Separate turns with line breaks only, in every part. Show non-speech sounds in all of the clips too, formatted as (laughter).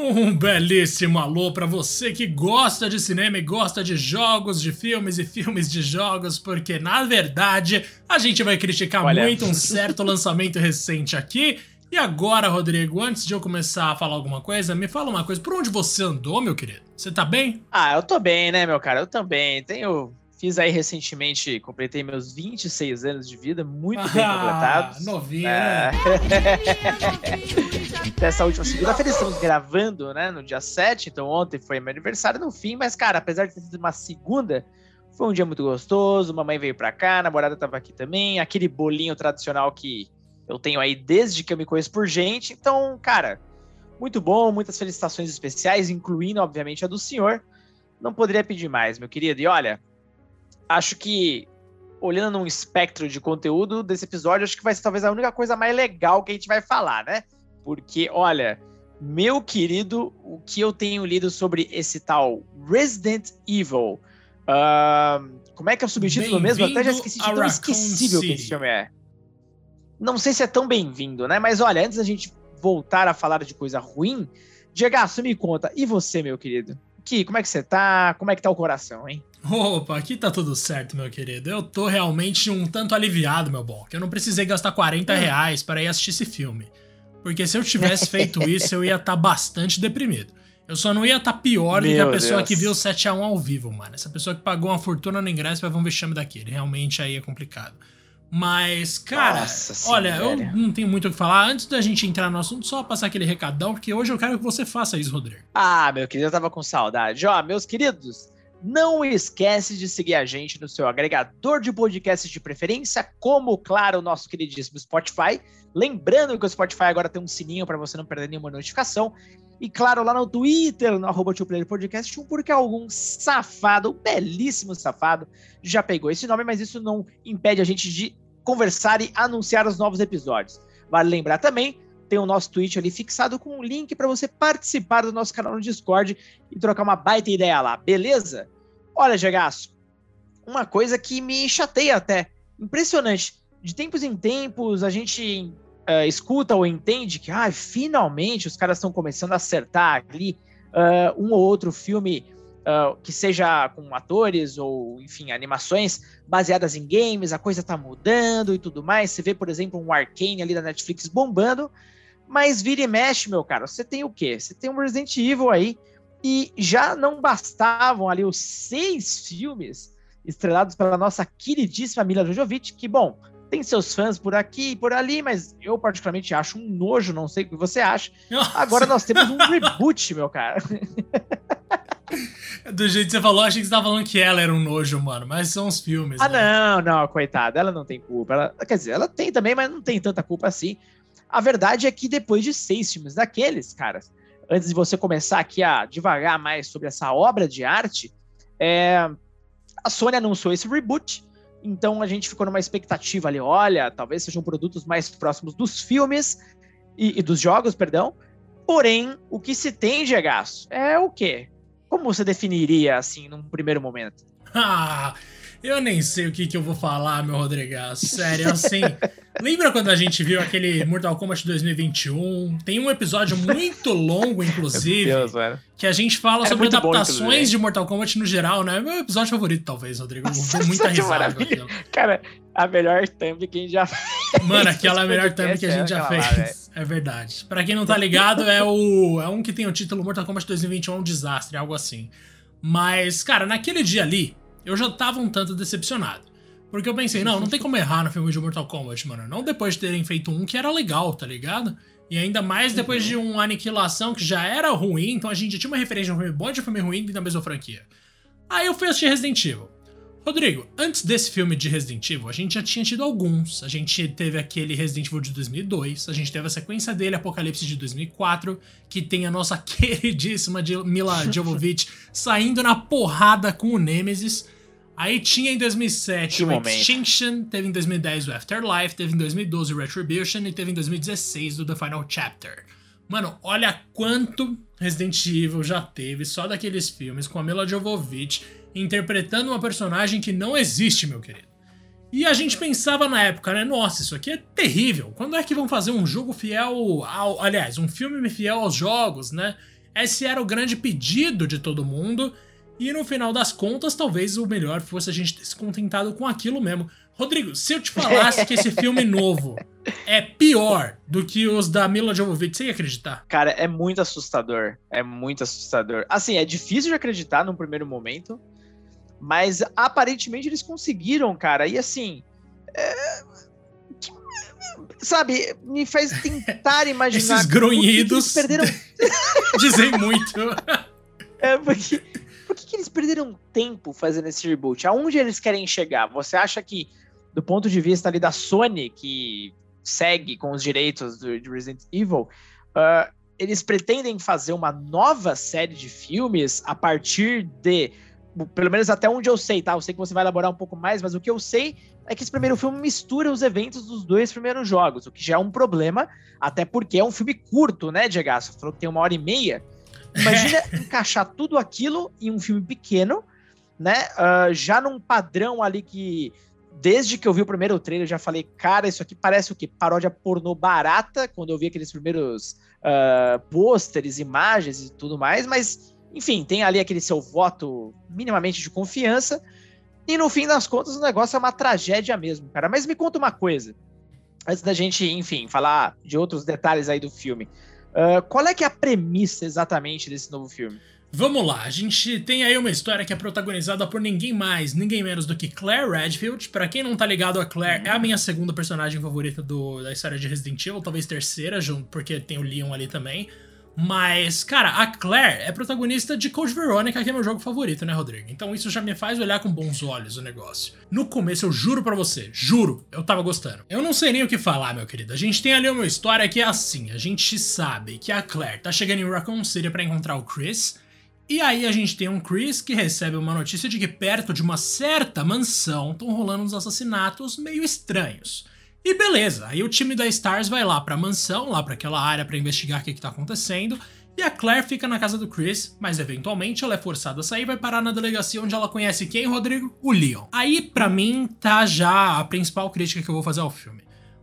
Um belíssimo alô para você que gosta de cinema e gosta de jogos, de filmes e filmes de jogos, porque na verdade a gente vai criticar Olha. muito um certo lançamento recente aqui. E agora, Rodrigo, antes de eu começar a falar alguma coisa, me fala uma coisa. Por onde você andou, meu querido? Você tá bem?
Ah, eu tô bem, né, meu cara? Eu também. Tenho Fiz aí recentemente, completei meus 26 anos de vida, muito ah, (laughs) bem completados.
Novinha. É. (laughs)
Dessa última segunda-feira estamos gravando, né, no dia 7, então ontem foi meu aniversário no fim, mas cara, apesar de ter sido uma segunda, foi um dia muito gostoso, mamãe veio pra cá, a namorada tava aqui também, aquele bolinho tradicional que eu tenho aí desde que eu me conheço por gente, então, cara, muito bom, muitas felicitações especiais, incluindo, obviamente, a do senhor. Não poderia pedir mais, meu querido. E olha, acho que, olhando num espectro de conteúdo desse episódio, acho que vai ser talvez a única coisa mais legal que a gente vai falar, né? Porque, olha, meu querido, o que eu tenho lido sobre esse tal Resident Evil. Uh, como é que é o subtítulo mesmo? Até já esqueci de tão esquecível City. que esse filme é. Não sei se é tão bem-vindo, né? Mas olha, antes da gente voltar a falar de coisa ruim, Diego, me conta, e você, meu querido? Que, como é que você tá? Como é que tá o coração, hein?
Opa, aqui tá tudo certo, meu querido. Eu tô realmente um tanto aliviado, meu bom, que eu não precisei gastar 40 hum. reais para ir assistir esse filme. Porque se eu tivesse (laughs) feito isso, eu ia estar tá bastante deprimido. Eu só não ia estar tá pior meu do que a pessoa Deus. que viu o 7x1 ao vivo, mano. Essa pessoa que pagou uma fortuna no ingresso vai ver um vexame daquele. Realmente aí é complicado. Mas, cara, Nossa, olha, eu não tenho muito o que falar. Antes da gente entrar no assunto, só passar aquele recadão, porque hoje eu quero que você faça isso, Rodrigo.
Ah, meu querido, eu tava com saudade. Ó, meus queridos, não esquece de seguir a gente no seu agregador de podcasts de preferência, como, claro, o nosso queridíssimo Spotify. Lembrando que o Spotify agora tem um sininho para você não perder nenhuma notificação. E, claro, lá no Twitter, no arroba Podcast, porque algum safado, um belíssimo safado, já pegou esse nome, mas isso não impede a gente de conversar e anunciar os novos episódios. Vale lembrar também tem o nosso tweet ali fixado com um link para você participar do nosso canal no Discord e trocar uma baita ideia lá, beleza? Olha, Gegaço, uma coisa que me chateia até, impressionante. De tempos em tempos a gente uh, escuta ou entende que, ah, finalmente os caras estão começando a acertar ali uh, um ou outro filme uh, que seja com atores ou, enfim, animações baseadas em games, a coisa tá mudando e tudo mais. Você vê, por exemplo, um Arcane ali da Netflix bombando, mas vira e mexe, meu cara, você tem o quê? Você tem um Resident Evil aí, e já não bastavam ali os seis filmes estrelados pela nossa queridíssima Mila Jojovic, que, bom, tem seus fãs por aqui e por ali, mas eu particularmente acho um nojo, não sei o que você acha. Nossa. Agora nós temos um reboot, meu cara. (laughs)
Do jeito que você falou, achei que você tava falando que ela era um nojo, mano. Mas são os filmes.
Ah, né? não, não, coitada. Ela não tem culpa. Ela, quer dizer, ela tem também, mas não tem tanta culpa assim. A verdade é que depois de seis filmes daqueles, caras, antes de você começar aqui a devagar mais sobre essa obra de arte, é, a Sony anunciou esse reboot, então a gente ficou numa expectativa ali, olha, talvez sejam produtos mais próximos dos filmes e, e dos jogos, perdão. Porém, o que se tem, Gegaço, é o quê? Como você definiria, assim, num primeiro momento? (laughs) (laughs)
Eu nem sei o que, que eu vou falar, meu Rodrigaço. Sério, assim. (laughs) lembra quando a gente viu aquele Mortal Kombat 2021? Tem um episódio muito longo, inclusive, Deus, que a gente fala Era sobre adaptações bom, de Mortal Kombat no geral, né? É meu episódio favorito, talvez, Rodrigo. Eu muita risada.
Cara, a melhor thumb que a gente já
fez. Mano, aquela é a melhor thumb que a gente já fez. É verdade. Pra quem não tá ligado, é o é um que tem o título Mortal Kombat 2021 é um desastre, algo assim. Mas, cara, naquele dia ali, eu já tava um tanto decepcionado. Porque eu pensei, não, não tem como errar no filme de Mortal Kombat, mano. Não depois de terem feito um que era legal, tá ligado? E ainda mais depois uhum. de um Aniquilação que já era ruim, então a gente já tinha uma referência de um filme bom de um filme ruim da mesma franquia. Aí eu fui assistir Resident Evil. Rodrigo, antes desse filme de Resident Evil, a gente já tinha tido alguns. A gente teve aquele Resident Evil de 2002, a gente teve a sequência dele, Apocalipse de 2004, que tem a nossa (laughs) queridíssima Mila Jovovich saindo na porrada com o Nemesis. Aí tinha em 2007 o Extinction, teve em 2010 o Afterlife, teve em 2012 o Retribution e teve em 2016 o The Final Chapter. Mano, olha quanto Resident Evil já teve só daqueles filmes com a Mila Jovovich interpretando uma personagem que não existe, meu querido. E a gente pensava na época, né? Nossa, isso aqui é terrível. Quando é que vão fazer um jogo fiel ao. Aliás, um filme fiel aos jogos, né? Esse era o grande pedido de todo mundo. E no final das contas, talvez o melhor fosse a gente ter se contentado com aquilo mesmo. Rodrigo, se eu te falasse que esse filme (laughs) novo é pior do que os da Mila Jovovich, você ia acreditar?
Cara, é muito assustador. É muito assustador. Assim, é difícil de acreditar num primeiro momento, mas aparentemente eles conseguiram, cara. E assim. É... Sabe, me faz tentar (laughs) imaginar.
Esses grunhidos. perderam. (laughs) Dizem muito.
É porque. Eles perderam tempo fazendo esse reboot? Aonde eles querem chegar? Você acha que, do ponto de vista ali da Sony, que segue com os direitos do, de Resident Evil, uh, eles pretendem fazer uma nova série de filmes a partir de pelo menos até onde eu sei, tá? Eu sei que você vai elaborar um pouco mais, mas o que eu sei é que esse primeiro filme mistura os eventos dos dois primeiros jogos, o que já é um problema, até porque é um filme curto, né, Diego? Você falou que tem uma hora e meia. Imagina encaixar tudo aquilo em um filme pequeno, né? Uh, já num padrão ali que, desde que eu vi o primeiro trailer, eu já falei, cara, isso aqui parece o quê? Paródia pornô barata, quando eu vi aqueles primeiros uh, pôsteres, imagens e tudo mais, mas enfim, tem ali aquele seu voto minimamente de confiança. E no fim das contas, o negócio é uma tragédia mesmo, cara. Mas me conta uma coisa. Antes da gente, enfim, falar de outros detalhes aí do filme. Uh, qual é que é a premissa exatamente desse novo filme?
Vamos lá, a gente tem aí uma história que é protagonizada por ninguém mais, ninguém menos do que Claire Redfield. Para quem não tá ligado, a Claire é a minha segunda personagem favorita do, da história de Resident Evil, talvez terceira, porque tem o Leon ali também. Mas, cara, a Claire é protagonista de Code Veronica, que é meu jogo favorito, né, Rodrigo? Então isso já me faz olhar com bons olhos o negócio. No começo, eu juro para você, juro, eu tava gostando. Eu não sei nem o que falar, meu querido. A gente tem ali uma história que é assim: a gente sabe que a Claire tá chegando em Raccoon City pra encontrar o Chris. E aí a gente tem um Chris que recebe uma notícia de que perto de uma certa mansão estão rolando uns assassinatos meio estranhos. E beleza, aí o time da Stars vai lá pra mansão, lá para aquela área para investigar o que, que tá acontecendo. E a Claire fica na casa do Chris, mas eventualmente ela é forçada a sair e vai parar na delegacia onde ela conhece quem, Rodrigo? O Leon. Aí, para mim, tá já a principal crítica que eu vou fazer ao filme.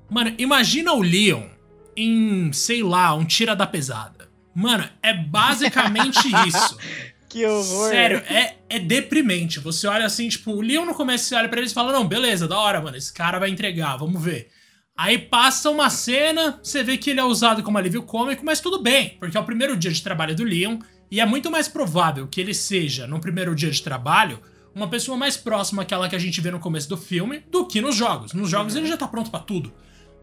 Mano, imagina o Leon em, sei lá, um tira da pesada. Mano, é basicamente (laughs) isso.
Que horror.
Sério, é, é deprimente. Você olha assim, tipo, o Leon no começo você olha pra eles e fala: Não, beleza, da hora, mano, esse cara vai entregar, vamos ver. Aí passa uma cena, você vê que ele é usado como alívio cômico, mas tudo bem, porque é o primeiro dia de trabalho do Leon, e é muito mais provável que ele seja, no primeiro dia de trabalho, uma pessoa mais próxima àquela que a gente vê no começo do filme do que nos jogos. Nos jogos uhum. ele já tá pronto para tudo.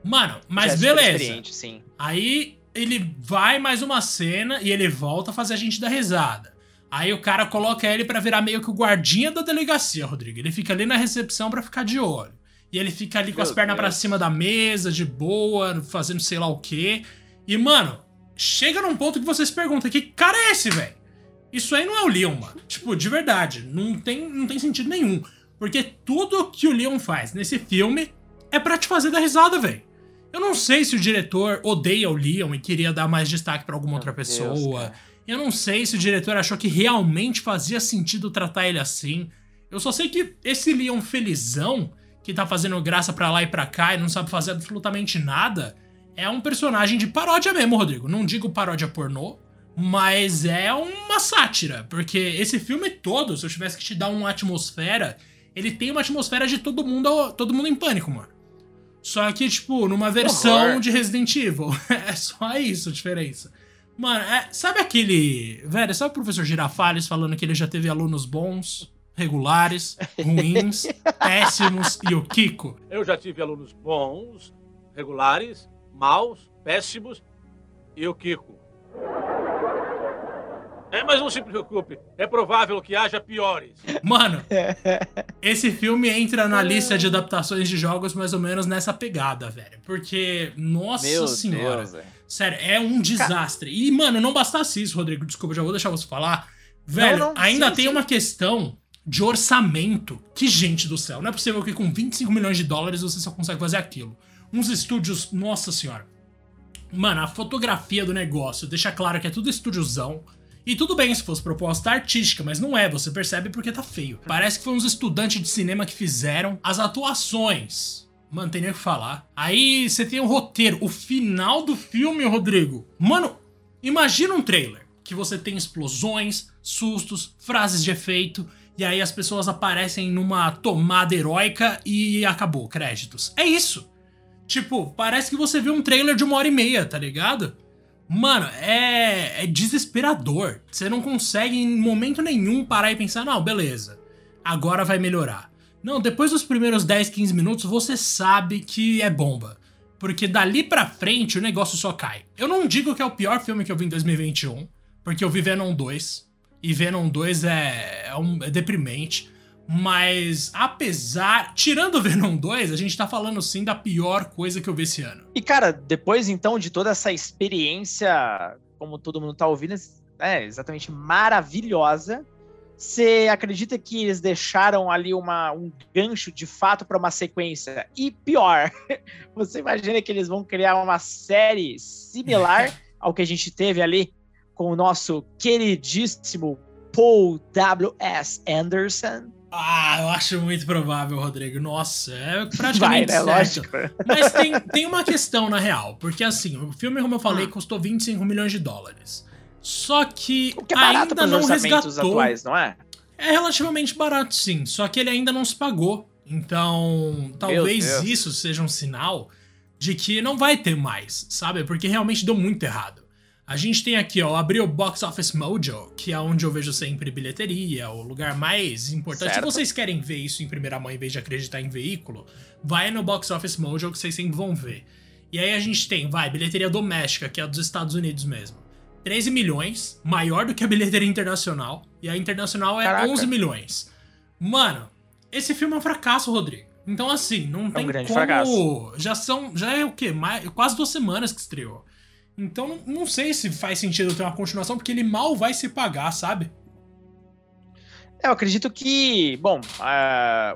Mano, mas já beleza. Sim. Aí ele vai mais uma cena e ele volta a fazer a gente dar risada. Aí o cara coloca ele para virar meio que o guardinha da delegacia, Rodrigo. Ele fica ali na recepção para ficar de olho. E ele fica ali com Meu as pernas para cima da mesa, de boa, fazendo sei lá o quê. E, mano, chega num ponto que você se pergunta: que cara é esse, velho? Isso aí não é o Leon, mano. Tipo, de verdade. Não tem, não tem sentido nenhum. Porque tudo que o Leon faz nesse filme é para te fazer dar risada, velho. Eu não sei se o diretor odeia o Leon e queria dar mais destaque para alguma Meu outra pessoa. Deus, eu não sei se o diretor achou que realmente fazia sentido tratar ele assim. Eu só sei que esse Leon felizão, que tá fazendo graça pra lá e pra cá e não sabe fazer absolutamente nada, é um personagem de paródia mesmo, Rodrigo. Não digo paródia pornô, mas é uma sátira. Porque esse filme todo, se eu tivesse que te dar uma atmosfera, ele tem uma atmosfera de todo mundo, todo mundo em pânico, mano. Só que, tipo, numa versão de Resident Evil. (laughs) é só isso a diferença. Mano, é, sabe aquele. Velho, sabe o professor Girafales falando que ele já teve alunos bons, regulares, ruins, (laughs) péssimos e o Kiko?
Eu já tive alunos bons, regulares, maus, péssimos e o Kiko. É, mas não se preocupe, é provável que haja piores.
Mano, (laughs) esse filme entra na lista de adaptações de jogos mais ou menos nessa pegada, velho. Porque, nossa Meu senhora. Deus, sério, é um desastre. E, mano, não bastasse isso, Rodrigo, desculpa, já vou deixar você falar. Velho, não, não, ainda sim, tem sim. uma questão de orçamento. Que gente do céu, não é possível que com 25 milhões de dólares você só consegue fazer aquilo. Uns estúdios, nossa senhora. Mano, a fotografia do negócio deixa claro que é tudo estúdiozão e tudo bem se fosse proposta artística, mas não é, você percebe porque tá feio. Parece que foi uns estudantes de cinema que fizeram as atuações. Mano, tem nem o que falar. Aí você tem o roteiro, o final do filme, Rodrigo. Mano, imagina um trailer. que você tem explosões, sustos, frases de efeito, e aí as pessoas aparecem numa tomada heróica e acabou, créditos. É isso. Tipo, parece que você viu um trailer de uma hora e meia, tá ligado? Mano, é, é desesperador. Você não consegue em momento nenhum parar e pensar, não, beleza, agora vai melhorar. Não, depois dos primeiros 10, 15 minutos você sabe que é bomba. Porque dali pra frente o negócio só cai. Eu não digo que é o pior filme que eu vi em 2021, porque eu vi Venom 2. E Venom 2 é, é, um, é deprimente. Mas, apesar. Tirando o Venom 2, a gente tá falando sim da pior coisa que eu vi esse ano.
E, cara, depois então de toda essa experiência, como todo mundo tá ouvindo, é exatamente maravilhosa. Você acredita que eles deixaram ali uma, um gancho de fato para uma sequência? E pior, (laughs) você imagina que eles vão criar uma série similar (laughs) ao que a gente teve ali com o nosso queridíssimo Paul W.S. Anderson?
Ah, eu acho muito provável, Rodrigo. Nossa, é praticamente Vai, né? certo. Lógico. Mas tem, tem uma questão, na real. Porque, assim, o filme, como eu falei, hum. custou 25 milhões de dólares. Só que, que é ainda não resgatou. Atuais,
não é?
É relativamente barato, sim. Só que ele ainda não se pagou. Então, talvez isso seja um sinal de que não vai ter mais, sabe? Porque realmente deu muito errado. A gente tem aqui, ó, abrir o Box Office Mojo, que é onde eu vejo sempre bilheteria, o lugar mais importante. Certo. Se vocês querem ver isso em primeira mão em vez de acreditar em veículo, vai no Box Office Mojo que vocês sempre vão ver. E aí a gente tem, vai, bilheteria doméstica, que é dos Estados Unidos mesmo. 13 milhões, maior do que a bilheteria internacional. E a internacional é Caraca. 11 milhões. Mano, esse filme é um fracasso, Rodrigo. Então, assim, não é tem um grande como. Fracasso. Já são. Já é o quê? Mais, quase duas semanas que estreou. Então não sei se faz sentido ter uma continuação, porque ele mal vai se pagar, sabe?
É, eu acredito que, bom,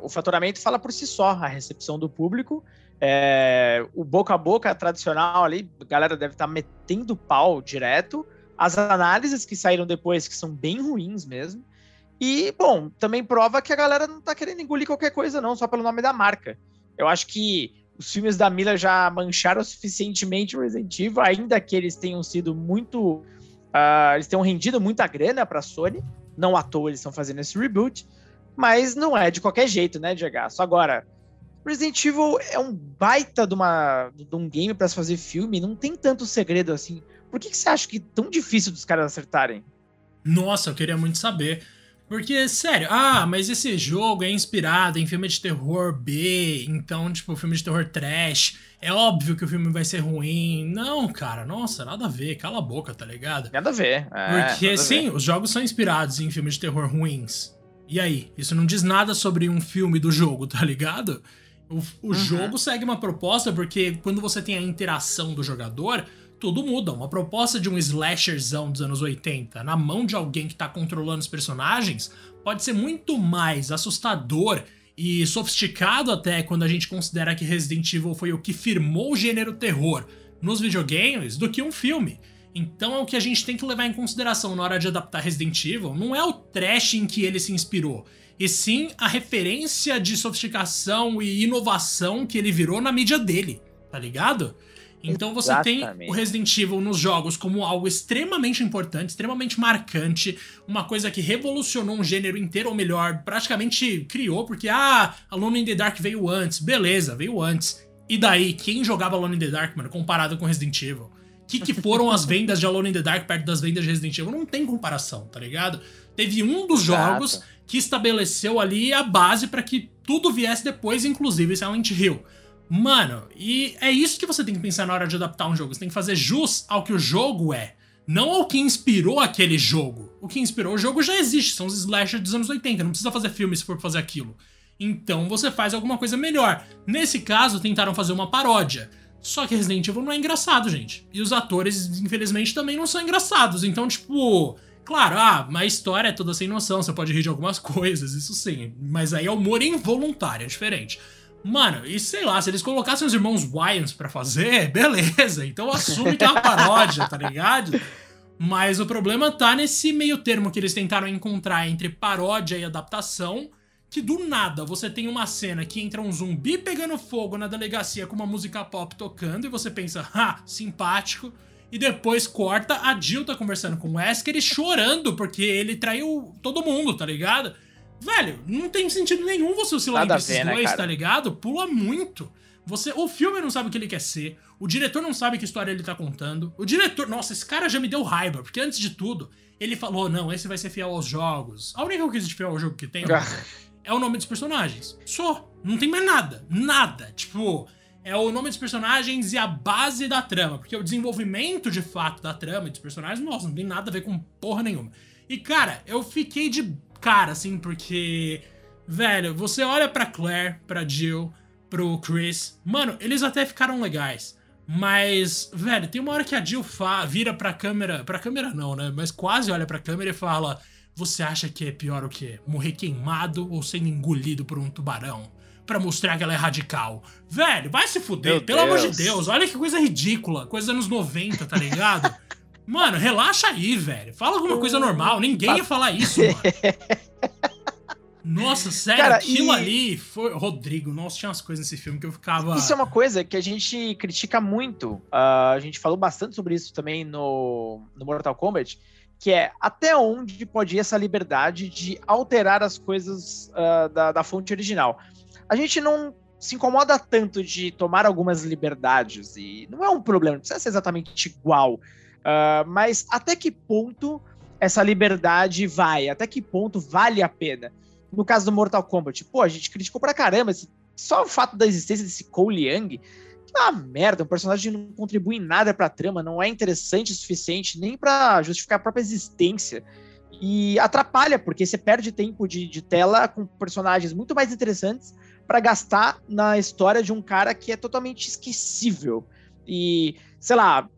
o faturamento fala por si só, a recepção do público. É, o boca a boca tradicional ali, a galera deve estar tá metendo pau direto. As análises que saíram depois, que são bem ruins mesmo. E, bom, também prova que a galera não tá querendo engolir qualquer coisa, não, só pelo nome da marca. Eu acho que os filmes da Mila já mancharam suficientemente o Resident Evil, ainda que eles tenham sido muito. Uh, eles tenham rendido muita grana pra Sony. Não à toa eles estão fazendo esse reboot. Mas não é de qualquer jeito, né, Diego? Só agora. Resident Evil é um baita de, uma, de um game para se fazer filme, não tem tanto segredo assim. Por que, que você acha que é tão difícil dos caras acertarem?
Nossa, eu queria muito saber. Porque, sério, ah, mas esse jogo é inspirado em filme de terror B, então, tipo, filme de terror trash. É óbvio que o filme vai ser ruim. Não, cara, nossa, nada a ver, cala a boca, tá ligado?
Nada a ver.
É, Porque, sim, ver. os jogos são inspirados em filmes de terror ruins. E aí? Isso não diz nada sobre um filme do jogo, tá ligado? O, o uhum. jogo segue uma proposta porque quando você tem a interação do jogador, tudo muda. Uma proposta de um slasherzão dos anos 80 na mão de alguém que tá controlando os personagens pode ser muito mais assustador e sofisticado até quando a gente considera que Resident Evil foi o que firmou o gênero terror nos videogames do que um filme. Então é o que a gente tem que levar em consideração na hora de adaptar Resident Evil, não é o trash em que ele se inspirou, e sim a referência de sofisticação e inovação que ele virou na mídia dele, tá ligado? Então você Exatamente. tem o Resident Evil nos jogos como algo extremamente importante, extremamente marcante, uma coisa que revolucionou um gênero inteiro, ou melhor, praticamente criou, porque ah, Alone in the Dark veio antes, beleza, veio antes. E daí, quem jogava Alone in the Dark, mano, comparado com Resident Evil? O que, que foram as (laughs) vendas de Alone in the Dark perto das vendas de Resident Evil? Não tem comparação, tá ligado? Teve um dos Exato. jogos que estabeleceu ali a base para que tudo viesse depois, inclusive Silent Hill. Mano, e é isso que você tem que pensar na hora de adaptar um jogo. Você tem que fazer jus ao que o jogo é, não ao que inspirou aquele jogo. O que inspirou o jogo já existe, são os slashers dos anos 80, não precisa fazer filme se for fazer aquilo. Então você faz alguma coisa melhor. Nesse caso, tentaram fazer uma paródia. Só que Resident Evil não é engraçado, gente. E os atores, infelizmente, também não são engraçados. Então, tipo, Claro, ah, a história é toda sem noção, você pode rir de algumas (laughs) coisas, isso sim. Mas aí é humor involuntário, é diferente. Mano, e sei lá, se eles colocassem os irmãos Wyans para fazer, (laughs) beleza. Então assume que é uma paródia, tá ligado? Mas o problema tá nesse meio termo que eles tentaram encontrar entre paródia e adaptação, que do nada você tem uma cena que entra um zumbi pegando fogo na delegacia com uma música pop tocando e você pensa, ah, simpático. E depois corta, a Jill tá conversando com o Wesker e chorando porque ele traiu todo mundo, tá ligado? Velho, não tem sentido nenhum você oscilar Nada entre esses ver, né, dois, né, tá ligado? Pula muito. Você, o filme não sabe o que ele quer ser, o diretor não sabe que história ele tá contando. O diretor, nossa, esse cara já me deu raiva, porque antes de tudo, ele falou: "Não, esse vai ser fiel aos jogos". A única coisa de fiel ao jogo que tem é o nome dos personagens. Só, não tem mais nada, nada. Tipo, é o nome dos personagens e a base da trama, porque o desenvolvimento de fato da trama e dos personagens, nossa, não tem nada a ver com porra nenhuma. E cara, eu fiquei de cara assim, porque velho, você olha para Claire, para Jill, pro Chris. Mano, eles até ficaram legais. Mas, velho, tem uma hora que a Jill fa vira pra câmera. Pra câmera não, né? Mas quase olha pra câmera e fala: Você acha que é pior o quê? Morrer queimado ou sendo engolido por um tubarão? Pra mostrar que ela é radical. Velho, vai se fuder, Meu pelo Deus. amor de Deus. Olha que coisa ridícula. Coisa dos anos 90, tá ligado? (laughs) mano, relaxa aí, velho. Fala alguma coisa normal. Ninguém ia falar isso, mano. (laughs) Nossa, sério, Cara, aquilo e... ali foi. Rodrigo, nossa, tinha umas coisas nesse filme que eu ficava.
Isso é uma coisa que a gente critica muito. Uh, a gente falou bastante sobre isso também no, no Mortal Kombat. Que é até onde pode ir essa liberdade de alterar as coisas uh, da, da fonte original. A gente não se incomoda tanto de tomar algumas liberdades, e não é um problema, não precisa ser exatamente igual. Uh, mas até que ponto essa liberdade vai? Até que ponto vale a pena? no caso do Mortal Kombat, pô, a gente criticou pra caramba. Só o fato da existência desse Cole Young, que é uma merda, um personagem que não contribui em nada pra trama, não é interessante o suficiente nem para justificar a própria existência. E atrapalha, porque você perde tempo de, de tela com personagens muito mais interessantes para gastar na história de um cara que é totalmente esquecível. E, sei lá,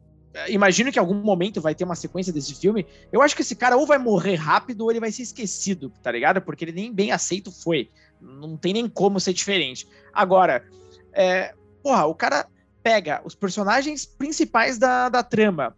imagino que em algum momento vai ter uma sequência desse filme. Eu acho que esse cara ou vai morrer rápido ou ele vai ser esquecido, tá ligado? Porque ele nem bem aceito foi. Não tem nem como ser diferente. Agora, é, porra, o cara pega os personagens principais da, da trama,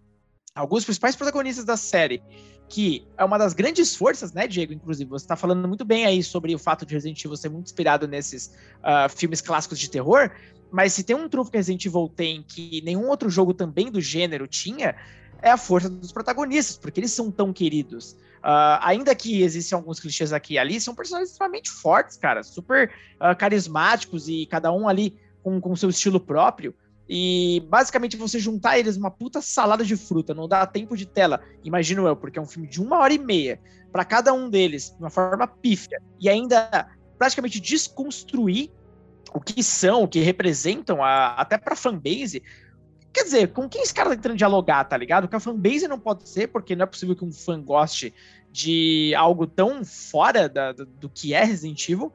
alguns principais protagonistas da série, que é uma das grandes forças, né, Diego? Inclusive, você tá falando muito bem aí sobre o fato de Resident Evil ser muito inspirado nesses uh, filmes clássicos de terror. Mas se tem um trunfo que Resident Evil tem que nenhum outro jogo também do gênero tinha, é a força dos protagonistas, porque eles são tão queridos. Uh, ainda que existam alguns clichês aqui e ali, são personagens extremamente fortes, cara, super uh, carismáticos e cada um ali com, com seu estilo próprio. E basicamente você juntar eles numa puta salada de fruta, não dá tempo de tela, imagino eu, porque é um filme de uma hora e meia, para cada um deles, de uma forma pífia, e ainda praticamente desconstruir o que são, o que representam, a, até pra fanbase. Quer dizer, com quem esse cara tá tentando dialogar, tá ligado? Com a fanbase não pode ser, porque não é possível que um fã goste de algo tão fora da, do, do que é Resident Evil.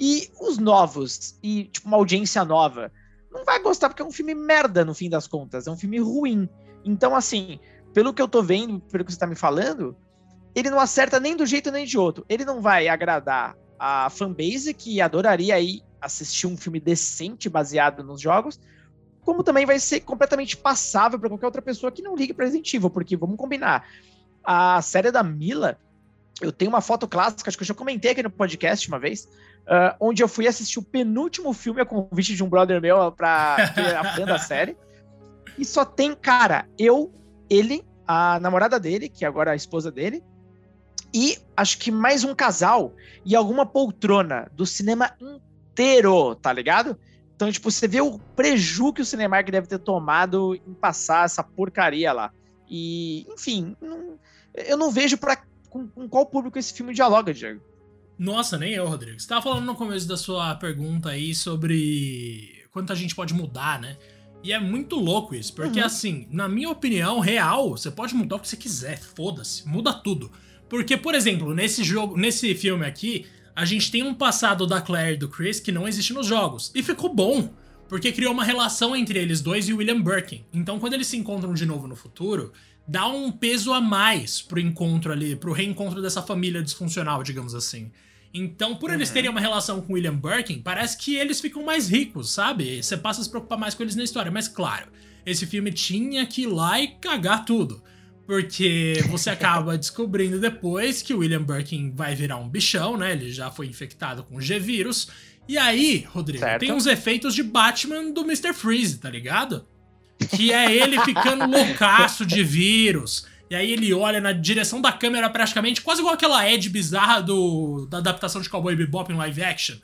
E os novos, e tipo, uma audiência nova, não vai gostar porque é um filme merda, no fim das contas. É um filme ruim. Então, assim, pelo que eu tô vendo, pelo que você tá me falando, ele não acerta nem do jeito nem de outro. Ele não vai agradar a fanbase, que adoraria aí assistir um filme decente baseado nos jogos, como também vai ser completamente passável para qualquer outra pessoa que não ligue para Resident Evil, porque vamos combinar, a série da Mila, eu tenho uma foto clássica, acho que eu já comentei aqui no podcast uma vez, uh, onde eu fui assistir o penúltimo filme a convite de um brother meu para (laughs) a fã da série, e só tem, cara, eu, ele, a namorada dele, que agora é a esposa dele, e acho que mais um casal e alguma poltrona do cinema inteiro, tá ligado? Então, tipo, você vê o preju que o Cinemark deve ter tomado em passar essa porcaria lá. E, enfim, não, eu não vejo para com, com, qual público esse filme dialoga, Diego.
Nossa, nem eu, Rodrigo. Você tava falando no começo da sua pergunta aí sobre quanto a gente pode mudar, né? E é muito louco isso, porque uhum. assim, na minha opinião, real, você pode mudar o que você quiser, foda-se, muda tudo. Porque, por exemplo, nesse jogo, nesse filme aqui, a gente tem um passado da Claire e do Chris que não existe nos jogos. E ficou bom, porque criou uma relação entre eles dois e William Birkin. Então, quando eles se encontram de novo no futuro, dá um peso a mais pro encontro ali, pro reencontro dessa família disfuncional, digamos assim. Então, por uhum. eles terem uma relação com William Birkin, parece que eles ficam mais ricos, sabe? Você passa a se preocupar mais com eles na história. Mas, claro, esse filme tinha que ir lá e cagar tudo. Porque você acaba (laughs) descobrindo depois que o William Birkin vai virar um bichão, né? Ele já foi infectado com o G-Vírus. E aí, Rodrigo, certo. tem uns efeitos de Batman do Mr. Freeze, tá ligado? Que é ele ficando loucaço de vírus. E aí ele olha na direção da câmera praticamente, quase igual aquela Ed bizarra do, da adaptação de Cowboy Bebop em live action.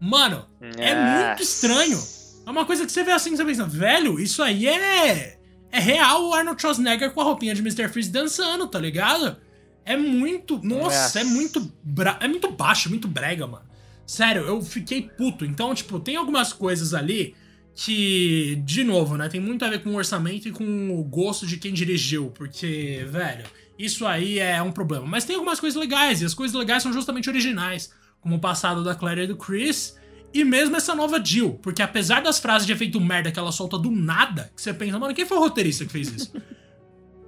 Mano, é muito estranho. É uma coisa que você vê assim, você pensa, velho, isso aí é. É real o Arnold Schwarzenegger com a roupinha de Mr. Freeze dançando, tá ligado? É muito. Nossa, é muito. Bra... É muito baixo, muito brega, mano. Sério, eu fiquei puto. Então, tipo, tem algumas coisas ali que, de novo, né, tem muito a ver com o orçamento e com o gosto de quem dirigiu, porque, velho, isso aí é um problema. Mas tem algumas coisas legais, e as coisas legais são justamente originais, como o passado da Claire e do Chris, e mesmo essa nova Jill, porque apesar das frases de efeito merda que ela solta do nada, que você pensa, mano, quem foi o roteirista que fez isso? (laughs)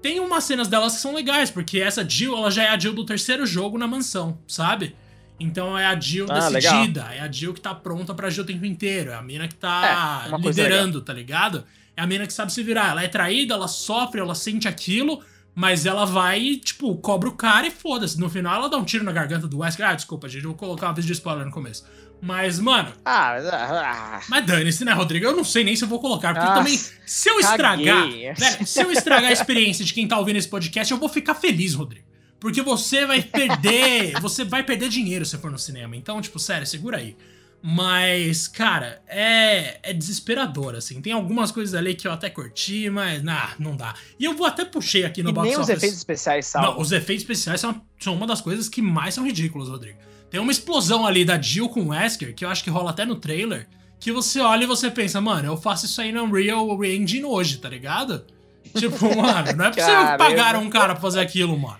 tem umas cenas delas que são legais, porque essa Jill, ela já é a Jill do terceiro jogo na mansão, sabe? Então é a Jill ah, decidida, legal. é a Jill que tá pronta pra agir o tempo inteiro, é a mina que tá é, liderando, tá ligado? É a mina que sabe se virar. Ela é traída, ela sofre, ela sente aquilo, mas ela vai, tipo, cobra o cara e foda-se. No final ela dá um tiro na garganta do Wesker. Ah, desculpa, gente, eu vou colocar uma vez de spoiler no começo. Mas, mano. Ah, ah, mas dane-se, né, Rodrigo? Eu não sei nem se eu vou colocar. Porque Nossa, também, se eu estragar. Velho, se eu estragar a experiência de quem tá ouvindo esse podcast, eu vou ficar feliz, Rodrigo. Porque você vai perder. você vai perder dinheiro se for no cinema. Então, tipo, sério, segura aí. Mas, cara, é, é desesperador, assim. Tem algumas coisas ali que eu até curti, mas nah, não dá. E eu vou até puxei aqui no
e
box
nem
office.
os efeitos especiais são. Não,
os efeitos especiais são, são uma das coisas que mais são ridículos, Rodrigo. Tem uma explosão ali da Jill com o Wesker, que eu acho que rola até no trailer, que você olha e você pensa, mano, eu faço isso aí no Unreal Engine hoje, tá ligado? (laughs) Tipo, mano, não é possível que pagaram um cara pra fazer aquilo, mano.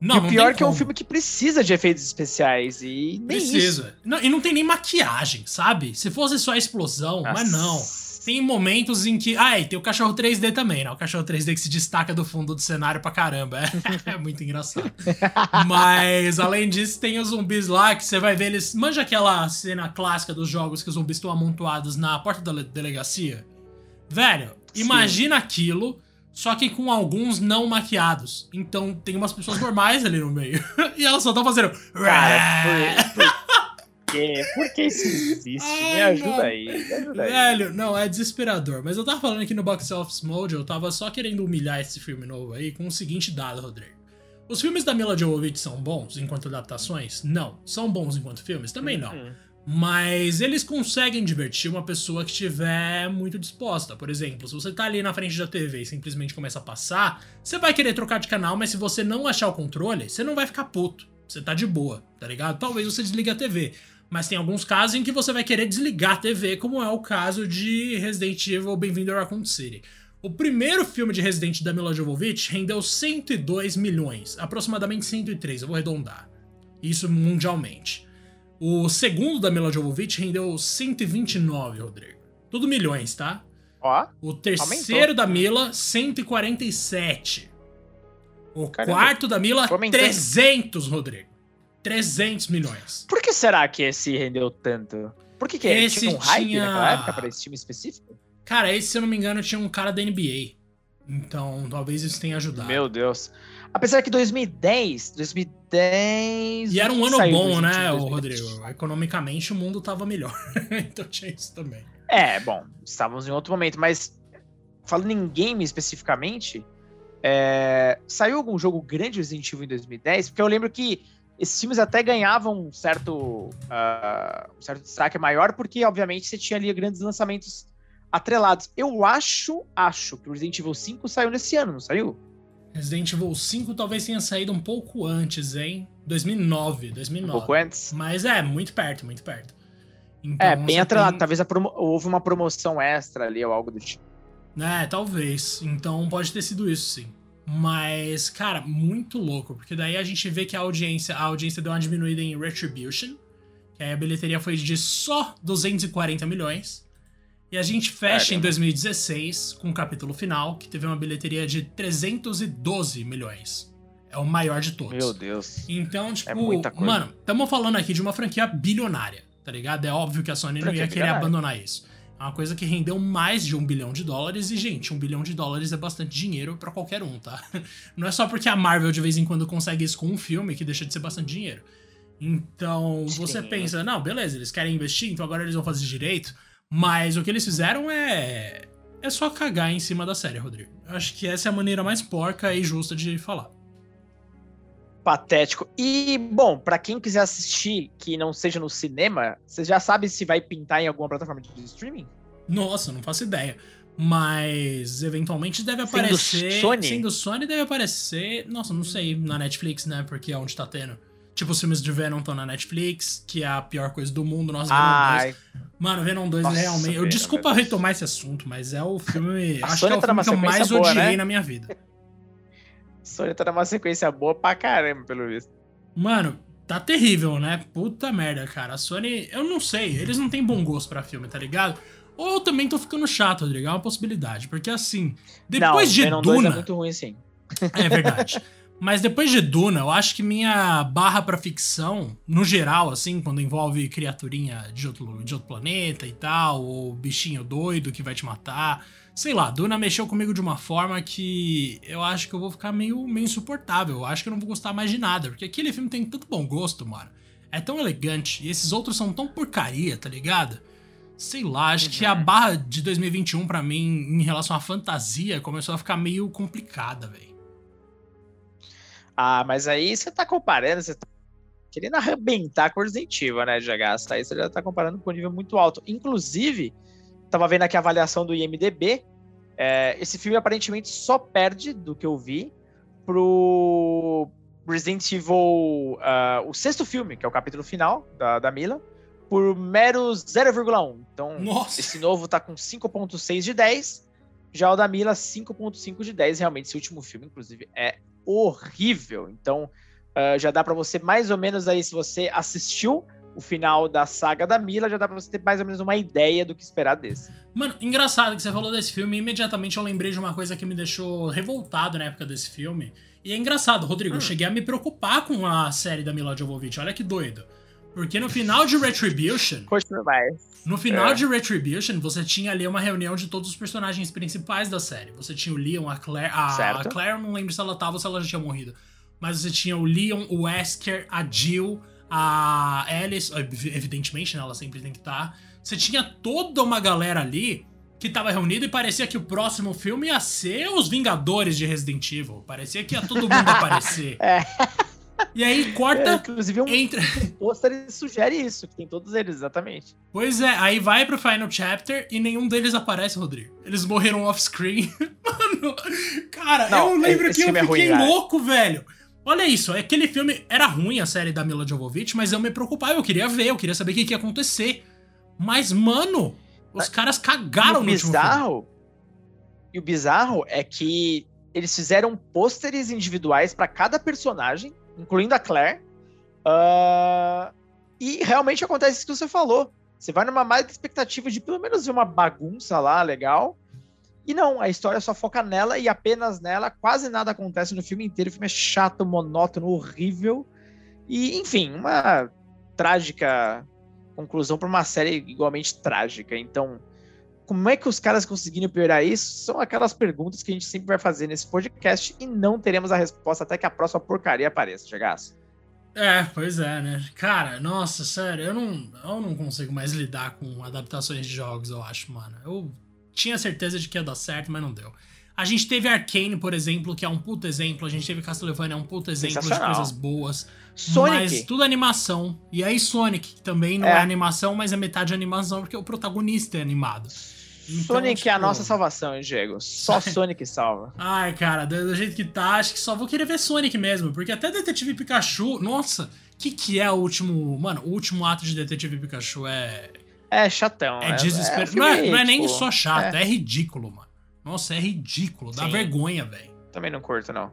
Não, e o pior é que é um filme que precisa de efeitos especiais e nem Precisa.
Não, e não tem nem maquiagem, sabe? Se fosse só a explosão, Nossa. mas não. Tem momentos em que. Ah, e tem o cachorro 3D também, né? O cachorro 3D que se destaca do fundo do cenário pra caramba. É, (laughs) é muito engraçado. Mas, além disso, tem os zumbis lá que você vai ver eles. Manja aquela cena clássica dos jogos que os zumbis estão amontoados na porta da delegacia? Velho, Sim. imagina aquilo só que com alguns não maquiados. Então tem umas pessoas normais ali no meio. (laughs) e elas só estão fazendo.
Cara, por, por quê? Por que isso existe? Ai, me ajuda aí, me ajuda aí.
Velho, não, é desesperador. Mas eu tava falando aqui no Box Office Mode, eu tava só querendo humilhar esse filme novo aí com o seguinte dado, Rodrigo. Os filmes da Mila Jovovich são bons enquanto adaptações? Não. São bons enquanto filmes? Também não. Uhum. Mas eles conseguem divertir uma pessoa que estiver muito disposta. Por exemplo, se você tá ali na frente da TV e simplesmente começa a passar, você vai querer trocar de canal, mas se você não achar o controle, você não vai ficar puto. Você tá de boa, tá ligado? Talvez você desligue a TV. Mas tem alguns casos em que você vai querer desligar a TV, como é o caso de Resident Evil Bem-vindo a Raccoon City. O primeiro filme de Resident da Mila Jovovich rendeu 102 milhões, aproximadamente 103, eu vou arredondar. Isso mundialmente. O segundo da Mila Jovovich rendeu 129, Rodrigo. Tudo milhões, tá?
Ó.
O terceiro aumentou. da Mila, 147. O Caramba, quarto da Mila, 300, Rodrigo. 300 milhões.
Por que será que esse rendeu tanto? Por que, que esse tinha um hype tinha... naquela época pra esse time específico?
Cara, esse, se eu não me engano, tinha um cara da NBA. Então, talvez isso tenha ajudado.
Meu Deus. Apesar que 2010, 2010.
E era um ano bom, né, Rodrigo? Economicamente o mundo tava melhor. (laughs) então tinha isso também.
É, bom, estávamos em outro momento, mas falando em game especificamente, é... saiu algum jogo grande Resident Evil em 2010? Porque eu lembro que esses filmes até ganhavam um certo, uh, um certo destaque maior, porque obviamente você tinha ali grandes lançamentos atrelados. Eu acho, acho que o Resident Evil 5 saiu nesse ano, não saiu?
Resident Evil 5 talvez tenha saído um pouco antes, hein? 2009, 2009.
Um pouco antes?
Mas é, muito perto, muito perto.
Então, é, bem atrelado. Tem... Talvez promo... houve uma promoção extra ali ou algo do tipo.
É, talvez. Então pode ter sido isso, sim. Mas, cara, muito louco, porque daí a gente vê que a audiência, a audiência deu uma diminuída em Retribution, que aí a bilheteria foi de só 240 milhões. E a gente fecha em 2016 com o capítulo final, que teve uma bilheteria de 312 milhões. É o maior de todos.
Meu Deus.
Então, tipo, é mano, estamos falando aqui de uma franquia bilionária, tá ligado? É óbvio que a Sony não ia querer abandonar isso. Uma coisa que rendeu mais de um bilhão de dólares. E, gente, um bilhão de dólares é bastante dinheiro para qualquer um, tá? (laughs) Não é só porque a Marvel de vez em quando consegue isso com um filme que deixa de ser bastante dinheiro. Então, você Sim. pensa, não, beleza, eles querem investir, então agora eles vão fazer direito. Mas o que eles fizeram é. é só cagar em cima da série, Rodrigo. Acho que essa é a maneira mais porca e justa de falar.
Patético. E, bom, para quem quiser assistir que não seja no cinema, você já sabe se vai pintar em alguma plataforma de streaming?
Nossa, não faço ideia. Mas eventualmente deve aparecer.
Sendo Sony?
Sendo Sony deve aparecer. Nossa, não sei, na Netflix, né? Porque é onde tá tendo. Tipo, os filmes de Venom estão na Netflix, que é a pior coisa do mundo. Nossa,
Ai.
Venom 2. Mano, Venom 2
Nossa,
realmente. Eu
Venom,
desculpa retomar esse assunto, mas é o filme. Acho
Sony
que é o
tá
filme que eu mais
boa,
odiei
né?
na minha vida.
Sony tá numa sequência boa pra caramba, pelo visto.
Mano, tá terrível, né? Puta merda, cara. A Sony, eu não sei, eles não têm bom gosto pra filme, tá ligado? Ou eu também tô ficando chato, Rodrigo, é uma possibilidade. Porque assim, depois
não,
de
Venom 2
Duna.
é muito ruim, sim. (laughs)
É verdade. Mas depois de Duna, eu acho que minha barra pra ficção, no geral, assim, quando envolve criaturinha de outro, de outro planeta e tal, ou bichinho doido que vai te matar, sei lá, Duna mexeu comigo de uma forma que eu acho que eu vou ficar meio, meio insuportável. Eu acho que eu não vou gostar mais de nada, porque aquele filme tem tanto bom gosto, mano. É tão elegante, e esses outros são tão porcaria, tá ligado? Sei lá, acho que a barra de 2021 pra mim, em relação à fantasia, começou a ficar meio complicada, velho.
Ah, mas aí você tá comparando, você tá querendo arrebentar com Resident Evil, né, GH? Aí você já tá comparando com um nível muito alto. Inclusive, tava vendo aqui a avaliação do IMDB, é, esse filme aparentemente só perde, do que eu vi, pro Resident Evil, ah, o sexto filme, que é o capítulo final da, da Mila, por meros 0,1. Então,
Nossa.
esse novo tá com 5.6 de 10, já o da Mila 5.5 de 10. Realmente, esse último filme, inclusive, é horrível. Então, ah, já dá pra você mais ou menos aí, se você assistiu o final da saga da Mila, já dá pra você ter mais ou menos uma ideia do que esperar desse.
Mano, engraçado que você falou desse filme, e imediatamente eu lembrei de uma coisa que me deixou revoltado na época desse filme. E é engraçado, Rodrigo, eu cheguei a me preocupar com a série da Mila Jovovich, olha que doido. Porque no final de Retribution,
Continua mais.
no final
É.
de Retribution, você tinha ali uma reunião de todos os personagens principais da série. Você tinha o Leon, a Claire. A,
Certo.
a Claire, eu não lembro se ela tava ou se ela já tinha morrido. Mas você tinha o Leon, o Wesker, a Jill, a Alice. ev- Evidentemente, né? Ela sempre tem que estar. Você tinha toda uma galera ali que tava reunida e parecia que o próximo filme ia ser os Vingadores de Resident Evil. Parecia que ia todo mundo aparecer. (laughs)
É.
E aí
É,
corta.
inclusive, um
Entra. (laughs)
pôster sugere isso, que tem todos eles, exatamente.
Pois é, aí vai pro final chapter e nenhum deles aparece, Rodrigo. Eles morreram off-screen. (laughs) Mano, cara,
Não,
eu lembro que eu
é ruim,
fiquei
cara.
louco, velho. Olha isso, aquele filme era ruim a série da Mila Jovovich, mas eu me preocupava, eu queria ver, eu queria saber o que, que ia acontecer. Mas, mano, os caras cagaram
o
no
bizarro, e o bizarro é que eles fizeram pôsteres individuais pra cada personagem, incluindo a Claire. ah, e realmente acontece isso que você falou. Você vai numa mais expectativa de pelo menos ver uma bagunça lá, legal. E não, a história só foca nela e apenas nela. Quase nada acontece no filme inteiro. O filme é chato, monótono, horrível. E, enfim, uma trágica conclusão para uma série igualmente trágica. Então, como é que os caras conseguiram piorar isso? São aquelas perguntas que a gente sempre vai fazer nesse podcast e não teremos a resposta até que a próxima porcaria apareça, chegasse.
É, pois é, né? Cara, nossa, sério, eu não, eu não consigo mais lidar com adaptações de jogos, eu acho, mano. Eu tinha certeza de que ia dar certo, mas não deu. A gente teve Arcane, por exemplo, que é um puto exemplo. A gente teve Castlevania, é um puto exemplo de coisas boas.
Sonic.
Mas tudo animação. E aí Sonic, que também não é.
É.
animação, mas é metade animação, porque o protagonista é animado. Então,
Sonic é a
tipo-
nossa salvação, hein, Diego? Só (laughs) Sonic salva.
Ai, cara, do, do jeito que tá, acho que só vou querer ver Sonic mesmo, porque até Detetive Pikachu, nossa, o que que é o último, mano, o último ato de Detetive Pikachu é
É chatão.
é desespero.
filme,
não, é, não é nem
tipo,
só chato, é. ridículo, mano. Nossa, é ridículo, dá
Sim.
vergonha, velho.
Também não curto, não.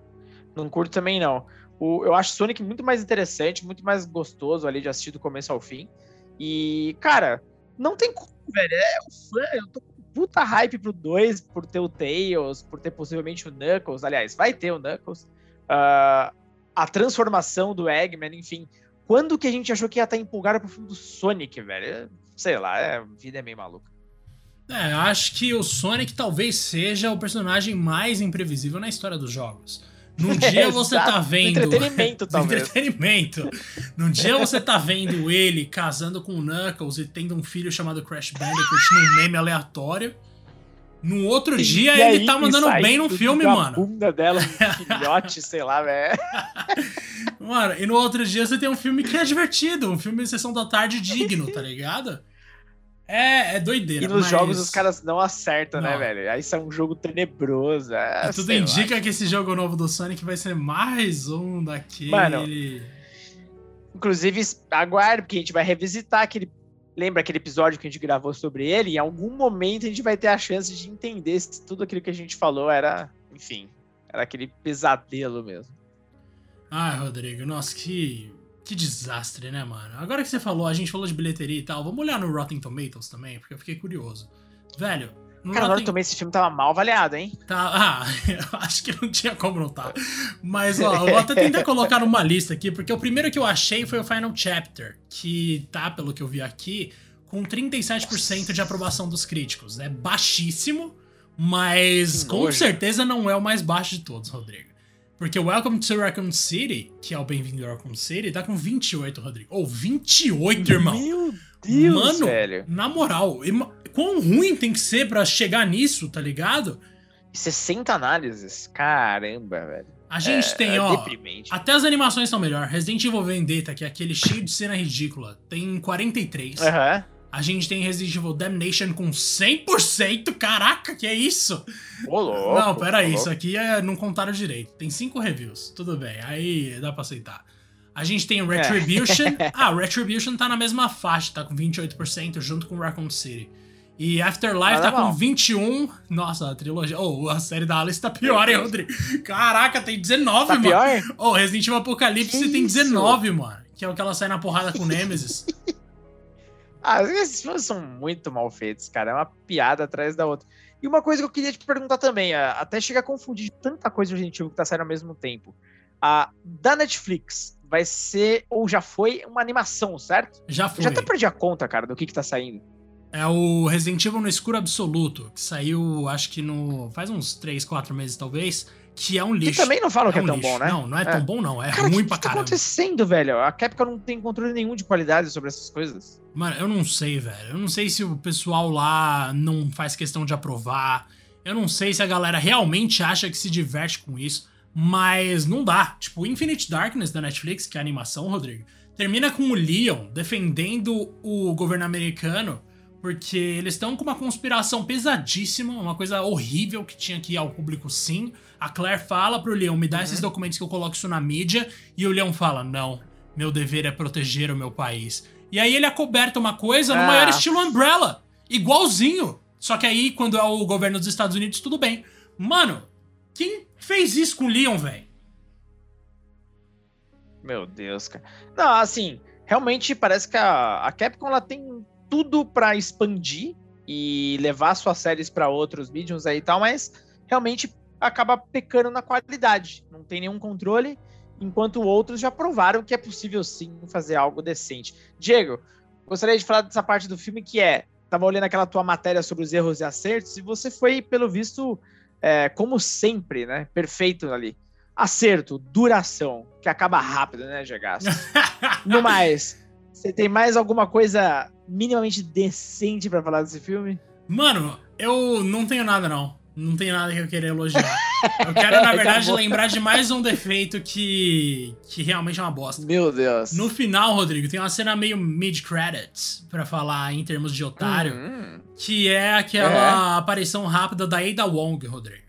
Não curto também, não. O, eu acho Sonic muito mais interessante, muito mais gostoso ali de assistir do começo ao fim. E, cara, não tem como, velho. É o fã, eu tô com puta hype pro 2, por ter o Tails, por ter possivelmente o Knuckles. Aliás, vai ter o Knuckles. Ah, a transformação do Eggman, enfim. Quando que a gente achou que ia estar empolgado pro filme do Sonic, velho? Sei lá, é, a vida é meio maluca.
É, eu acho que o Sonic talvez seja o personagem mais imprevisível na história dos jogos. Num (laughs) dia você tá vendo.
entretenimento, (laughs) talvez.
entretenimento. Num dia você tá vendo ele casando com o Knuckles e tendo um filho chamado Crash Bandicoot num meme aleatório. No outro dia ele aí, tá mandando bem no filme, mano.
bunda dela, um (laughs) filhote, sei lá, velho.
Mano, e no outro dia você tem um filme que é divertido, um filme de sessão da tarde digno, tá ligado? É, é doideira.
E nos mas... jogos os caras não acertam, né, não. né, velho? Aí isso é um jogo tenebroso. É,
e tudo indica lá. que esse jogo novo do Sonic vai ser mais um daquele. Mano,
inclusive, aguarde, porque a gente vai revisitar aquele lembra aquele episódio que a gente gravou sobre ele? Em algum momento a gente vai ter a chance de entender se tudo aquilo que a gente falou era, enfim, era aquele pesadelo mesmo.
Ai, Rodrigo, nossa, que, que desastre, né, mano? Agora que você falou, a gente falou de bilheteria e tal, vamos olhar no Rotten Tomatoes também, porque eu fiquei curioso. Velho,
no Cara, Rotten... também esse filme tava mal avaliado, hein?
Tá, (laughs) ah, acho que não tinha como não tá. Mas, ó, eu (laughs) vou até tentar colocar numa lista aqui, porque o primeiro que eu achei foi o Final Chapter, que tá, pelo que eu vi aqui, com 37% de aprovação dos críticos. É baixíssimo, mas com certeza não é o mais baixo de todos, Rodrigo. Porque o Welcome to Raccoon City, que é o Bem-vindo a Raccoon City, tá com 28, Rodrigo. Ou oh, 28, irmão!
Meu Deus,
Mano,
velho.
na moral, quão ruim tem que ser para chegar nisso, tá ligado?
60 análises. Caramba, velho.
A gente é, tem, é ó. Deprimente. Até as animações são melhor. Resident Evil Vendetta, que é aquele cheio de cena ridícula, tem 43. Aham. Uhum. A gente tem Resident Evil Damnation com 100%. Caraca, que é isso?
Ô, louco,
não, pera aí, isso aqui é, não contaram direito. Tem 5 reviews. Tudo bem, aí dá pra aceitar. A gente tem Retribution. É. (laughs) ah, Retribution tá na mesma faixa, tá com 28% junto com Raccoon City. E Afterlife tá com 21. Nossa, a trilogia. Oh, a série da Alice tá pior, hein, Rodrigo? Caraca, tem 19, tá mano. Pior? Oh, Resident Evil Apocalipse que tem 19, isso? mano. Que é o que ela sai na porrada com Nemesis. (laughs)
ah, esses filmes são muito mal feitos, cara. É uma piada atrás da outra. E uma coisa que eu queria te perguntar também, até chega a confundir tanta coisa do Resident Evil que tá saindo ao mesmo tempo. A da Netflix vai ser, ou já foi, uma animação, certo?
Já foi.
Eu já até perdi a conta, cara, do que que tá saindo.
É o Resident Evil no escuro absoluto, que saiu, acho que no. faz uns 3, 4 meses talvez. Que é um lixo.
Que também não falam é que é, um tão lixo. bom, né?
Não, não é, é, tão bom, não. É Cara, ruim que pra que caramba.
O que tá acontecendo, velho? A Capcom não tem controle nenhum de qualidade sobre essas coisas.
Mano, eu não sei, velho. Eu não sei se o pessoal lá não faz questão de aprovar. Eu não sei se a galera realmente acha que se diverte com isso. Mas não dá. Tipo, Infinite Darkness da Netflix, que é a animação, Rodrigo, termina com o Leon defendendo o governo americano porque eles estão com uma conspiração pesadíssima, uma coisa horrível que tinha que ir ao público sim. A Claire fala pro Leon, me dá uhum. esses documentos que eu coloco isso na mídia, e o Leon fala, não, meu dever é proteger o meu país. E aí ele acoberta uma coisa no ah. maior estilo Umbrella, igualzinho. Só que aí, quando é o governo dos Estados Unidos, tudo bem. Mano, quem fez isso com o Leon, velho?
Meu Deus, cara. Não, assim, realmente parece que a, a Capcom ela tem tudo para expandir e levar suas séries para outros mediums aí e tal, mas realmente acaba pecando na qualidade. Não tem nenhum controle, enquanto outros já provaram que é possível sim fazer algo decente. Diego, gostaria de falar dessa parte do filme que é. Tava olhando aquela tua matéria sobre os erros e acertos, e você foi, pelo visto, é, como sempre, né? Perfeito ali. Acerto, duração, que acaba rápido, né, Gegaço? (laughs) no mais, você tem mais alguma coisa minimamente decente para falar desse filme?
Mano, eu não tenho nada, não. Não tenho nada que eu queira elogiar. (laughs) Eu quero, na verdade, lembrar de mais um defeito que, que realmente é uma bosta.
Meu Deus.
No final, Rodrigo, tem uma cena meio mid-credits, para falar em termos de otário, uhum. que é aquela é. aparição rápida da Ada Wong, Rodrigo.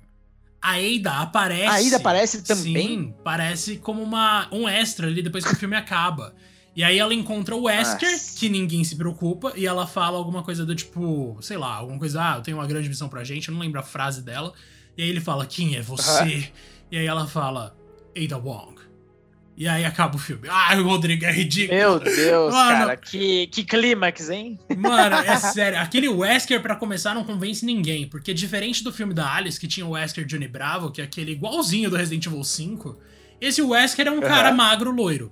A Ada aparece. A
Ada aparece também?
Sim, parece como uma, um extra ali depois que o filme acaba. E aí ela encontra o Wesker, Nossa. que ninguém se preocupa, e ela fala alguma coisa do tipo, sei lá, alguma coisa, ah, eu tenho uma grande missão pra gente, eu não lembro a frase dela. E aí ele fala, quem é você? E aí ela fala, Ada Wong. E aí acaba o filme. Ah, o Rodrigo é ridículo.
Meu Deus, mano, cara, que, que clímax, hein?
Mano, é (laughs) sério. Aquele Wesker, para começar, não convence ninguém. Porque diferente do filme da Alice, que tinha o Wesker Johnny Bravo, que é aquele igualzinho do Resident Evil 5, esse Wesker é um uhum. cara magro loiro.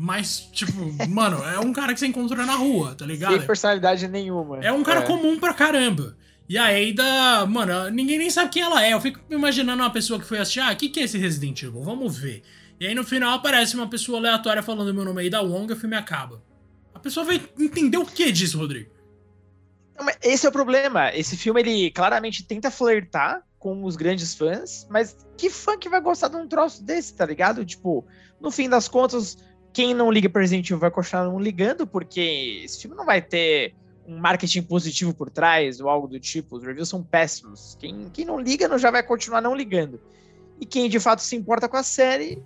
Mas, tipo, mano, é um cara que você encontra na rua, tá ligado?
Sem personalidade nenhuma.
É um cara é. comum pra caramba. E a Ada, mano, ninguém nem sabe quem ela é. Eu fico imaginando uma pessoa que foi assistir, ah, o que, que é esse Resident Evil? Vamos ver. E aí no final aparece uma pessoa aleatória falando meu nome é Ada Wong e o filme acaba. A pessoa vai entender o que disso, Rodrigo?
Esse é o problema. Esse filme, ele claramente tenta flertar com os grandes fãs, mas que fã que vai gostar de um troço desse, tá ligado? Tipo, no fim das contas, quem não liga pra Resident Evil vai continuar não ligando, porque esse filme não vai ter um marketing positivo por trás ou algo do tipo. Os reviews são péssimos. Quem, quem não liga não já vai continuar não ligando. E quem de fato se importa com a série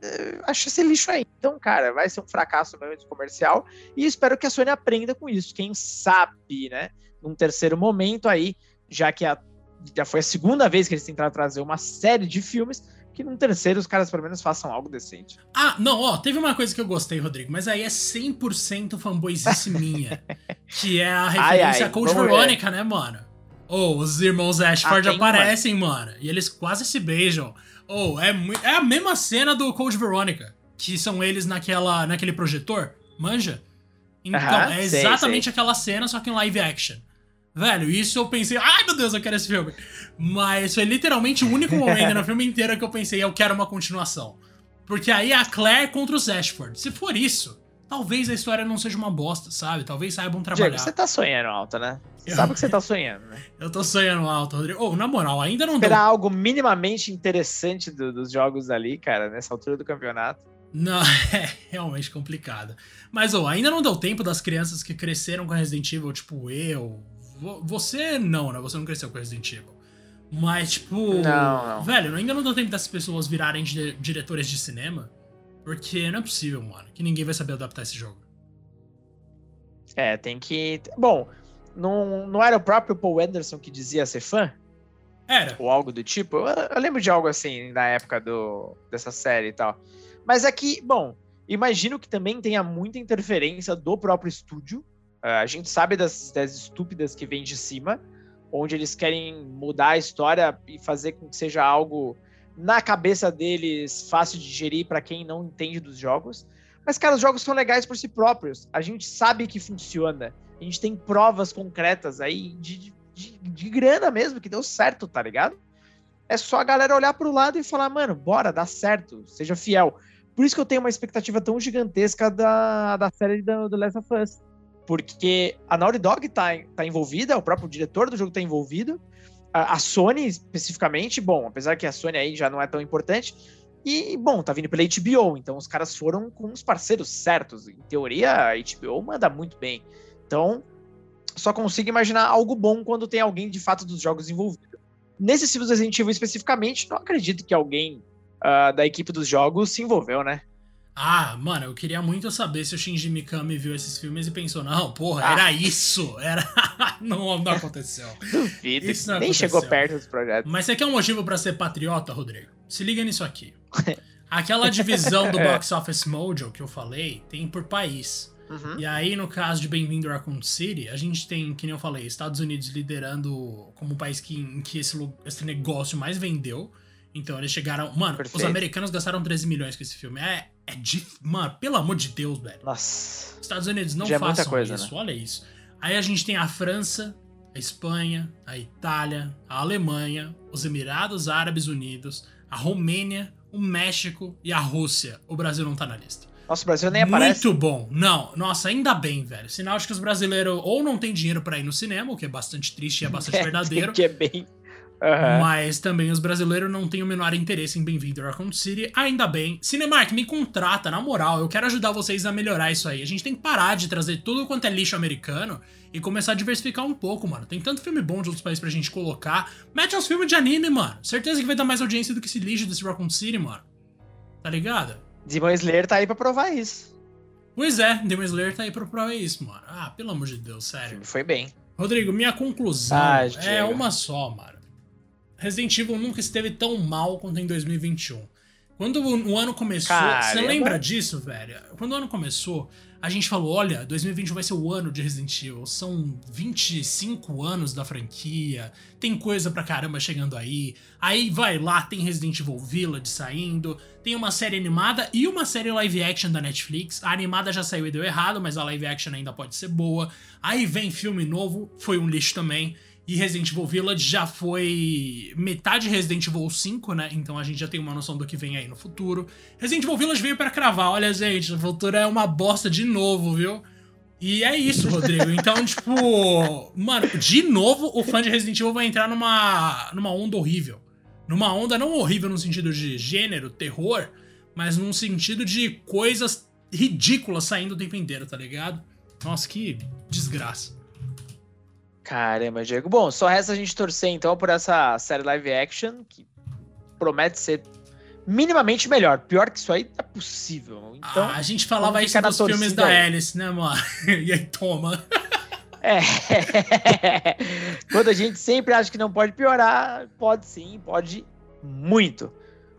uh, acha esse lixo aí. Então, cara, vai ser um fracasso mesmo comercial e espero que a Sony aprenda com isso. Quem sabe, né? Num terceiro momento aí, já que a, já foi a segunda vez que eles tentaram trazer uma série de filmes, que num terceiro os caras pelo menos façam algo decente.
Ah, não, ó, teve uma coisa que eu gostei, Rodrigo, mas aí é 100% fanboyzice (laughs) minha, que é a referência ai, ai, a Coach Veronica, né, mano? Ou oh, os irmãos Ashford ah, aparecem, mano, e eles quase se beijam. Ou oh, é, é a mesma cena do Cold Veronica, que são eles naquela, naquele projetor, manja? Então, é exatamente sei, sei. aquela cena, só que em live action. Velho, isso eu pensei, ai meu Deus, eu quero esse filme. Mas foi literalmente o único (laughs) momento no filme inteiro que eu pensei, eu quero uma continuação. Porque aí é a Claire contra os Ashford. Se for isso, talvez a história não seja uma bosta, sabe? Talvez saibam trabalhar. Diego,
você tá sonhando alto, né? Você eu... sabe que você tá sonhando, né? (laughs)
eu tô sonhando alto, Rodrigo. Oh, na moral, ainda não
Esperar deu... algo minimamente interessante do, dos jogos ali, cara, nessa altura do campeonato.
Não, (laughs) é realmente complicado. Mas, oh, ainda não deu tempo das crianças que cresceram com Resident Evil, tipo eu. Você não, né? Você não cresceu com Resident Evil. Mas, tipo. Não, não. Velho, ainda não deu tempo das pessoas virarem diretores de cinema. Porque não é possível, mano, que ninguém vai saber adaptar esse jogo.
É, tem que. Bom, não, não era o próprio Paul Anderson que dizia ser fã?
Era.
Ou algo do tipo? Eu, eu lembro de algo assim na época do, dessa série e tal. Mas aqui, bom, imagino que também tenha muita interferência do próprio estúdio. Uh, a gente sabe das ideias estúpidas que vêm de cima, onde eles querem mudar a história e fazer com que seja algo na cabeça deles fácil de digerir para quem não entende dos jogos. Mas, cara, os jogos são legais por si próprios. A gente sabe que funciona. A gente tem provas concretas aí de, de, de grana mesmo, que deu certo, tá ligado? É só a galera olhar pro lado e falar, mano, bora, dá certo, seja fiel. Por isso que eu tenho uma expectativa tão gigantesca da, da série do, do Last of Us. Porque a Naughty Dog tá, tá envolvida, o próprio diretor do jogo tá envolvido. A, a Sony, especificamente, bom, apesar que a Sony aí já não é tão importante, e, bom, tá vindo pela HBO, então os caras foram com os parceiros certos. Em teoria, a HBO manda muito bem. Então, só consigo imaginar algo bom quando tem alguém de fato dos jogos envolvido. Nesse Resident Evil especificamente, não acredito que alguém uh, da equipe dos jogos se envolveu, né?
Ah, mano, eu queria muito saber se o Shinji Mikami viu esses filmes e pensou, não, porra, ah. era isso, era... (laughs) não, não aconteceu.
Duvido, isso não nem aconteceu. chegou perto dos projetos.
Mas você quer um motivo para ser patriota, Rodrigo? Se liga nisso aqui. (laughs) Aquela divisão do Box Office Mojo que eu falei, tem por país. Uhum. E aí, no caso de Bem-vindo a Raccoon City, a gente tem, que nem eu falei, Estados Unidos liderando como o país que, em que esse, esse negócio mais vendeu. Então eles chegaram. Mano, Perfeito. os americanos gastaram 13 milhões com esse filme. É, é de. Mano, pelo amor de Deus, velho.
Nossa.
Estados Unidos não Já façam é coisa, isso, né? olha isso. Aí a gente tem a França, a Espanha, a Itália, a Alemanha, os Emirados Árabes Unidos, a Romênia, o México e a Rússia. O Brasil não tá na lista.
Nossa, o Brasil nem aparece.
Muito bom. Não, nossa, ainda bem, velho. Sinal de que os brasileiros ou não têm dinheiro para ir no cinema, o que é bastante triste e é bastante (laughs) é, verdadeiro.
Que é bem.
Uhum. Mas também os brasileiros não têm o menor interesse em Bem-vindo a Raccoon City. Ainda bem. Cinemark, me contrata, na moral. Eu quero ajudar vocês a melhorar isso aí. A gente tem que parar de trazer tudo quanto é lixo americano e começar a diversificar um pouco, mano. Tem tanto filme bom de outros países pra gente colocar. Mete uns filmes de anime, mano. Certeza que vai dar mais audiência do que esse lixo desse Raccoon City, mano. Tá ligado?
Demon Slayer tá aí pra provar isso.
Pois é, Demon Slayer tá aí pra provar isso, mano. Ah, pelo amor de Deus, sério.
Foi bem.
Rodrigo, minha conclusão ah, é uma só, mano. Resident Evil nunca esteve tão mal quanto em 2021. Quando o ano começou, Caramba. você lembra disso, velho? Quando o ano começou, a gente falou: olha, 2021 vai ser o ano de Resident Evil. São 25 anos da franquia, tem coisa pra caramba chegando aí. Aí vai lá, tem Resident Evil Village saindo, tem uma série animada e uma série live action da Netflix. A animada já saiu e deu errado, mas a live action ainda pode ser boa. Aí vem filme novo, foi um lixo também. E Resident Evil Village já foi metade Resident Evil 5, né? Então a gente já tem uma noção do que vem aí no futuro. Resident Evil Village veio para cravar. Olha, gente, o futuro é uma bosta de novo, viu? E é isso, Rodrigo. Então, (laughs) tipo, mano, de novo o fã de Resident Evil vai entrar numa, numa onda horrível. Numa onda não horrível no sentido de gênero, terror, mas num sentido de coisas ridículas saindo o tempo inteiro, tá ligado? Nossa, que desgraça.
Caramba, Diego. Bom, só resta a gente torcer então por essa série live action, que promete ser minimamente melhor. Pior que isso aí é possível. Então,
ah, a gente falava isso nos filmes da Alice, né, mano? (laughs) e aí toma.
É. (laughs) Quando a gente sempre acha que não pode piorar, pode sim, pode muito.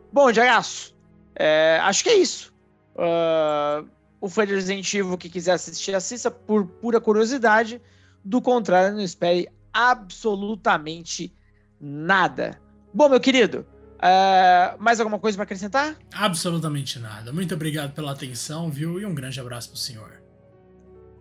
Bom, Jagaço, é, acho que é isso. Uh, o fã de Resident Evil que quiser assistir, assista por pura curiosidade. Do contrário, não espere absolutamente nada. Bom, meu querido, uh, mais alguma coisa para acrescentar?
Absolutamente nada. Muito obrigado pela atenção, viu? E um grande abraço pro senhor.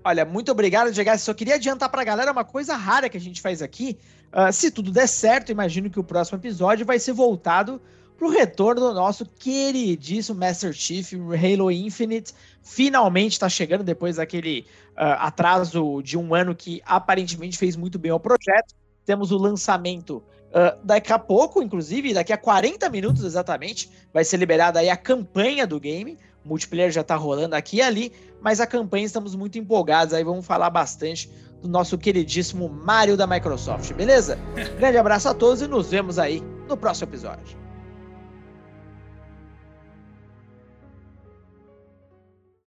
Olha, muito obrigado, Diego. Só queria adiantar pra galera uma coisa rara que a gente faz aqui. Uh, se tudo der certo, imagino que o próximo episódio vai ser voltado pro retorno do nosso queridíssimo Master Chief Halo Infinite. Finalmente está chegando depois daquele uh, atraso de um ano que aparentemente fez muito bem ao projeto. Temos o lançamento uh, daqui a pouco, inclusive, daqui a 40 minutos exatamente, vai ser liberada aí a campanha do game. O multiplayer já está rolando aqui e ali, mas a campanha estamos muito empolgados. Aí vamos falar bastante do nosso queridíssimo Mario da Microsoft, beleza? (laughs) Grande abraço a todos e nos vemos aí no próximo episódio.